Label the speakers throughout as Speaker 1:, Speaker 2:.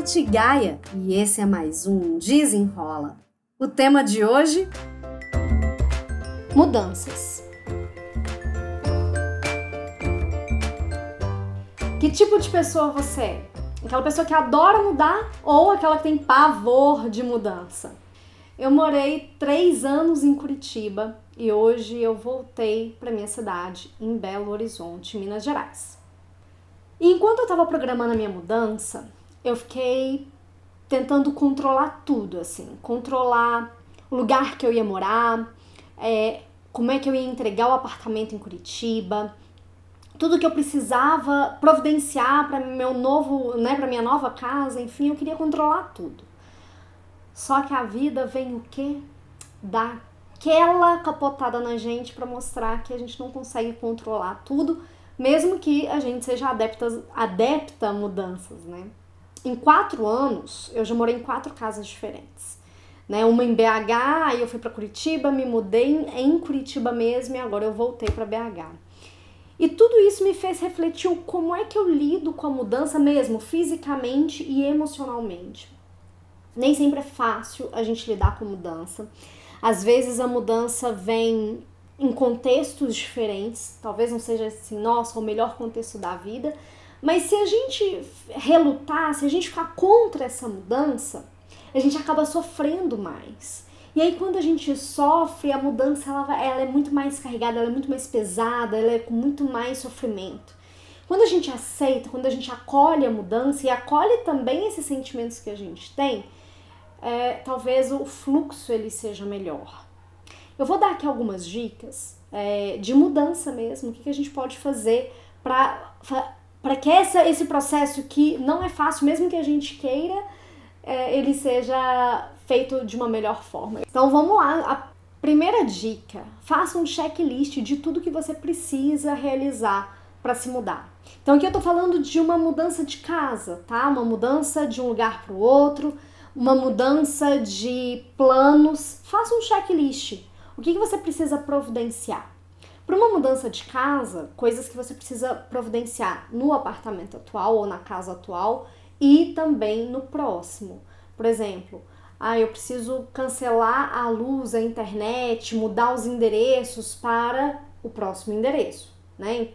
Speaker 1: Nath Gaia e esse é mais um Desenrola. O tema de hoje:
Speaker 2: Mudanças. Que tipo de pessoa você é? Aquela pessoa que adora mudar ou aquela que tem pavor de mudança? Eu morei três anos em Curitiba e hoje eu voltei para minha cidade, em Belo Horizonte, Minas Gerais. E enquanto eu estava programando a minha mudança, eu fiquei tentando controlar tudo, assim, controlar o lugar que eu ia morar, é, como é que eu ia entregar o apartamento em Curitiba, tudo que eu precisava providenciar para meu novo, né, para minha nova casa, enfim, eu queria controlar tudo. Só que a vida vem o quê? Daquela capotada na gente para mostrar que a gente não consegue controlar tudo, mesmo que a gente seja adepta, adepta a mudanças, né? Em quatro anos, eu já morei em quatro casas diferentes. Né, uma em BH, aí eu fui para Curitiba, me mudei em Curitiba mesmo e agora eu voltei para BH. E tudo isso me fez refletir como é que eu lido com a mudança mesmo, fisicamente e emocionalmente. Nem sempre é fácil a gente lidar com mudança. Às vezes a mudança vem em contextos diferentes, talvez não seja assim, nossa, o melhor contexto da vida, mas se a gente relutar, se a gente ficar contra essa mudança, a gente acaba sofrendo mais. E aí quando a gente sofre, a mudança ela, ela é muito mais carregada, ela é muito mais pesada, ela é com muito mais sofrimento. Quando a gente aceita, quando a gente acolhe a mudança e acolhe também esses sentimentos que a gente tem, é, talvez o fluxo ele seja melhor. Eu vou dar aqui algumas dicas é, de mudança mesmo, o que, que a gente pode fazer para para que essa, esse processo que não é fácil, mesmo que a gente queira, é, ele seja feito de uma melhor forma. Então vamos lá. A primeira dica: faça um checklist de tudo que você precisa realizar para se mudar. Então aqui eu tô falando de uma mudança de casa, tá? Uma mudança de um lugar para o outro, uma mudança de planos. Faça um checklist. O que, que você precisa providenciar? Para uma mudança de casa, coisas que você precisa providenciar no apartamento atual ou na casa atual e também no próximo. Por exemplo, ah, eu preciso cancelar a luz, a internet, mudar os endereços para o próximo endereço, né?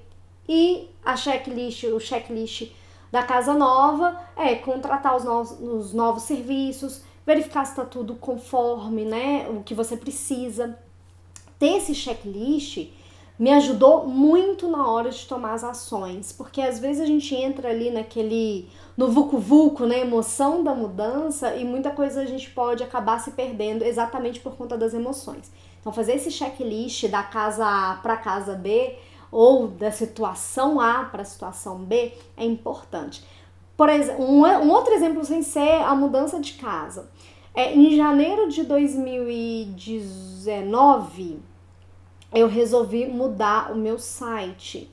Speaker 2: E a checklist, o checklist da casa nova é contratar os novos, os novos serviços, verificar se está tudo conforme, né? O que você precisa. Ter esse checklist me ajudou muito na hora de tomar as ações, porque às vezes a gente entra ali naquele no vucu vucu, né, emoção da mudança e muita coisa a gente pode acabar se perdendo exatamente por conta das emoções. Então fazer esse checklist da casa A para casa B ou da situação A para a situação B é importante. Por exemplo, um, um outro exemplo sem ser a mudança de casa. É, em janeiro de 2019, eu resolvi mudar o meu site.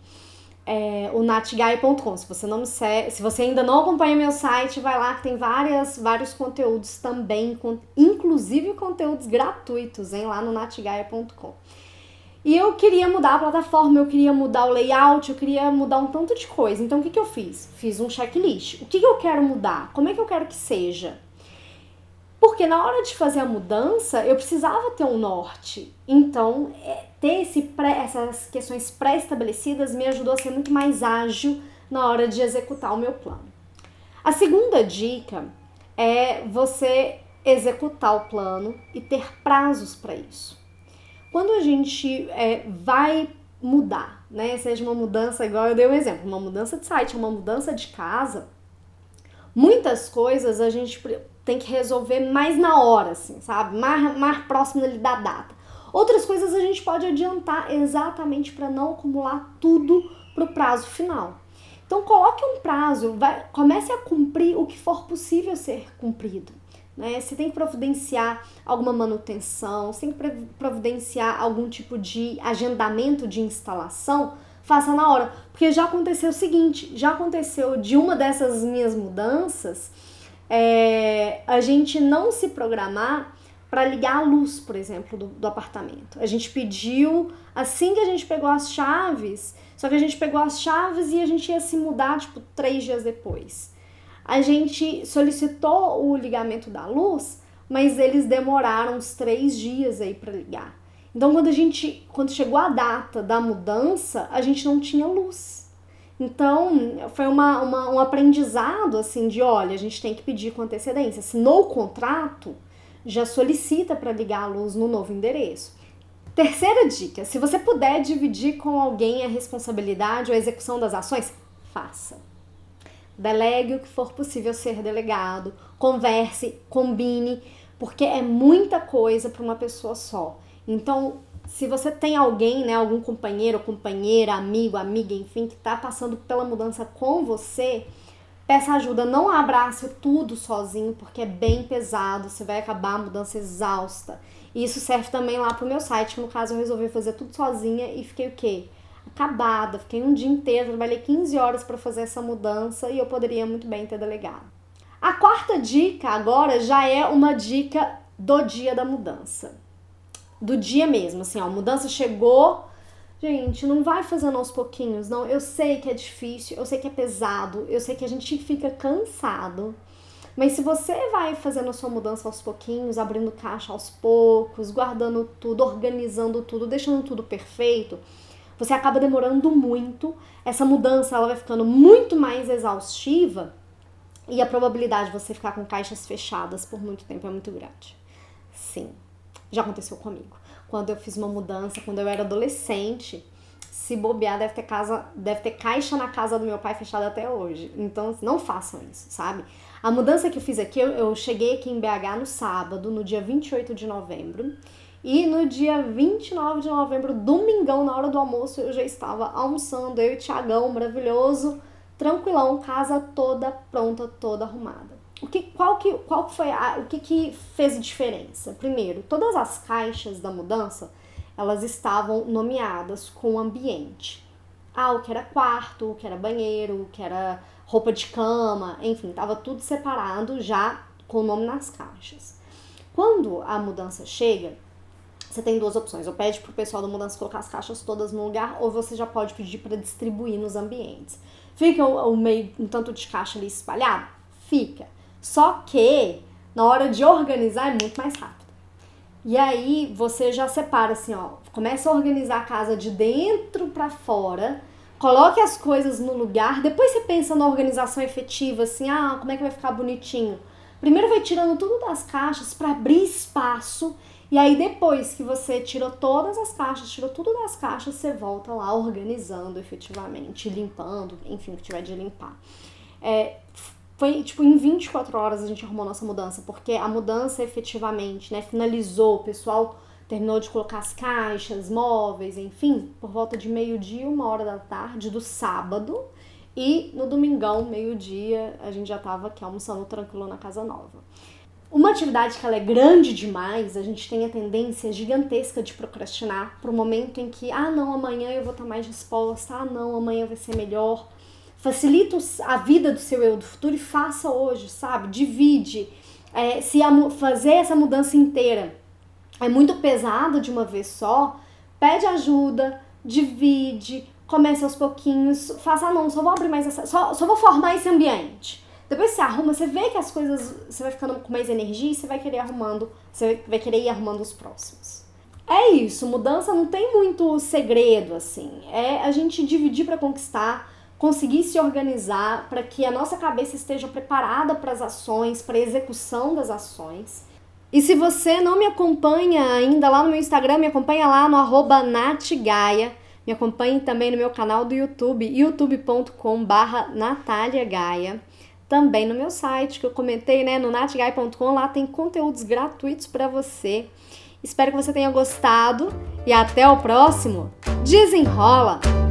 Speaker 2: É, o natgai.com. Se você não me segue, se você ainda não acompanha meu site, vai lá que tem várias, vários conteúdos também, com, inclusive conteúdos gratuitos, hein, lá no natgaia.com. E eu queria mudar a plataforma, eu queria mudar o layout, eu queria mudar um tanto de coisa. Então o que, que eu fiz? Fiz um checklist. O que, que eu quero mudar? Como é que eu quero que seja? Porque na hora de fazer a mudança, eu precisava ter um norte. Então, é, ter esse pré, essas questões pré-estabelecidas me ajudou a ser muito mais ágil na hora de executar o meu plano. A segunda dica é você executar o plano e ter prazos para isso. Quando a gente é, vai mudar, né, seja uma mudança, igual eu dei um exemplo, uma mudança de site, uma mudança de casa, muitas coisas a gente tem que resolver mais na hora, assim, sabe? Mais, mais próximo ali da data. Outras coisas a gente pode adiantar exatamente para não acumular tudo para o prazo final. Então coloque um prazo, vai, comece a cumprir o que for possível ser cumprido. Né? Você tem que providenciar alguma manutenção, você tem que providenciar algum tipo de agendamento de instalação, faça na hora. Porque já aconteceu o seguinte, já aconteceu de uma dessas minhas mudanças, é, a gente não se programar para ligar a luz, por exemplo, do, do, apartamento. A gente pediu assim que a gente pegou as chaves, só que a gente pegou as chaves e a gente ia se mudar tipo três dias depois. a gente solicitou o ligamento da luz, mas eles demoraram uns três dias aí para ligar. Então, quando a gente, quando chegou a data da mudança, a gente não tinha luz. Então, foi uma, uma, um aprendizado assim de, olha, a gente tem que pedir com antecedência. Assinou o contrato, já solicita para ligar a luz no novo endereço. Terceira dica: se você puder dividir com alguém a responsabilidade ou a execução das ações, faça. Delegue o que for possível ser delegado, converse, combine, porque é muita coisa para uma pessoa só. Então, se você tem alguém, né, algum companheiro, companheira, amigo, amiga, enfim, que está passando pela mudança com você, peça ajuda. Não abrace tudo sozinho, porque é bem pesado. Você vai acabar a mudança exausta. E isso serve também lá pro meu site, que no caso eu resolvi fazer tudo sozinha e fiquei o quê? Acabada. Fiquei um dia inteiro, trabalhei 15 horas para fazer essa mudança e eu poderia muito bem ter delegado. A quarta dica agora já é uma dica do dia da mudança. Do dia mesmo, assim, ó, a mudança chegou, Gente, não vai fazendo aos pouquinhos, não. Eu sei que é difícil, eu sei que é pesado, eu sei que a gente fica cansado. Mas se você vai fazendo a sua mudança aos pouquinhos, abrindo caixa aos poucos, guardando tudo, organizando tudo, deixando tudo perfeito, você acaba demorando muito. Essa mudança ela vai ficando muito mais exaustiva e a probabilidade de você ficar com caixas fechadas por muito tempo é muito grande. Sim, já aconteceu comigo. Quando eu fiz uma mudança, quando eu era adolescente, se bobear, deve ter casa, deve ter caixa na casa do meu pai fechada até hoje. Então, não façam isso, sabe? A mudança que eu fiz aqui, eu, eu cheguei aqui em BH no sábado, no dia 28 de novembro. E no dia 29 de novembro, domingão, na hora do almoço, eu já estava almoçando, eu e o Tiagão, maravilhoso, tranquilão, casa toda pronta, toda arrumada. O que, qual que, qual foi a, o que, que fez diferença? Primeiro, todas as caixas da mudança, elas estavam nomeadas com ambiente. Ah, o que era quarto, o que era banheiro, o que era roupa de cama, enfim, tava tudo separado já com o nome nas caixas. Quando a mudança chega, você tem duas opções. Ou pede pro pessoal da mudança colocar as caixas todas no lugar, ou você já pode pedir para distribuir nos ambientes. Fica o, o meio, um tanto de caixa ali espalhado? Fica. Só que na hora de organizar é muito mais rápido. E aí você já separa assim, ó, começa a organizar a casa de dentro para fora Coloque as coisas no lugar, depois você pensa na organização efetiva, assim, ah, como é que vai ficar bonitinho. Primeiro vai tirando tudo das caixas para abrir espaço, e aí depois que você tirou todas as caixas, tirou tudo das caixas, você volta lá organizando efetivamente, limpando, enfim, o que tiver de limpar. É, foi tipo em 24 horas a gente arrumou nossa mudança, porque a mudança efetivamente, né, finalizou, o pessoal terminou de colocar as caixas, móveis, enfim, por volta de meio-dia, uma hora da tarde do sábado. E no domingão, meio-dia, a gente já tava aqui almoçando tranquilo na casa nova. Uma atividade que ela é grande demais, a gente tem a tendência gigantesca de procrastinar pro momento em que, ah, não, amanhã eu vou estar mais disposta, ah, não, amanhã vai ser melhor. Facilita a vida do seu eu do futuro e faça hoje, sabe? Divide. É, se a, fazer essa mudança inteira é muito pesado de uma vez só, pede ajuda, divide, comece aos pouquinhos, faça, ah, não, só vou abrir mais essa, só, só vou formar esse ambiente. Depois você arruma, você vê que as coisas, você vai ficando com mais energia e você vai querer arrumando, você vai querer ir arrumando os próximos. É isso, mudança não tem muito segredo, assim. É a gente dividir para conquistar, conseguir se organizar para que a nossa cabeça esteja preparada para as ações, para a execução das ações e se você não me acompanha ainda lá no meu Instagram, me acompanha lá no arroba natgaia. Me acompanhe também no meu canal do YouTube, youtube.com barra Gaia. Também no meu site, que eu comentei, né, no natgaia.com, lá tem conteúdos gratuitos para você. Espero que você tenha gostado e até o próximo. Desenrola!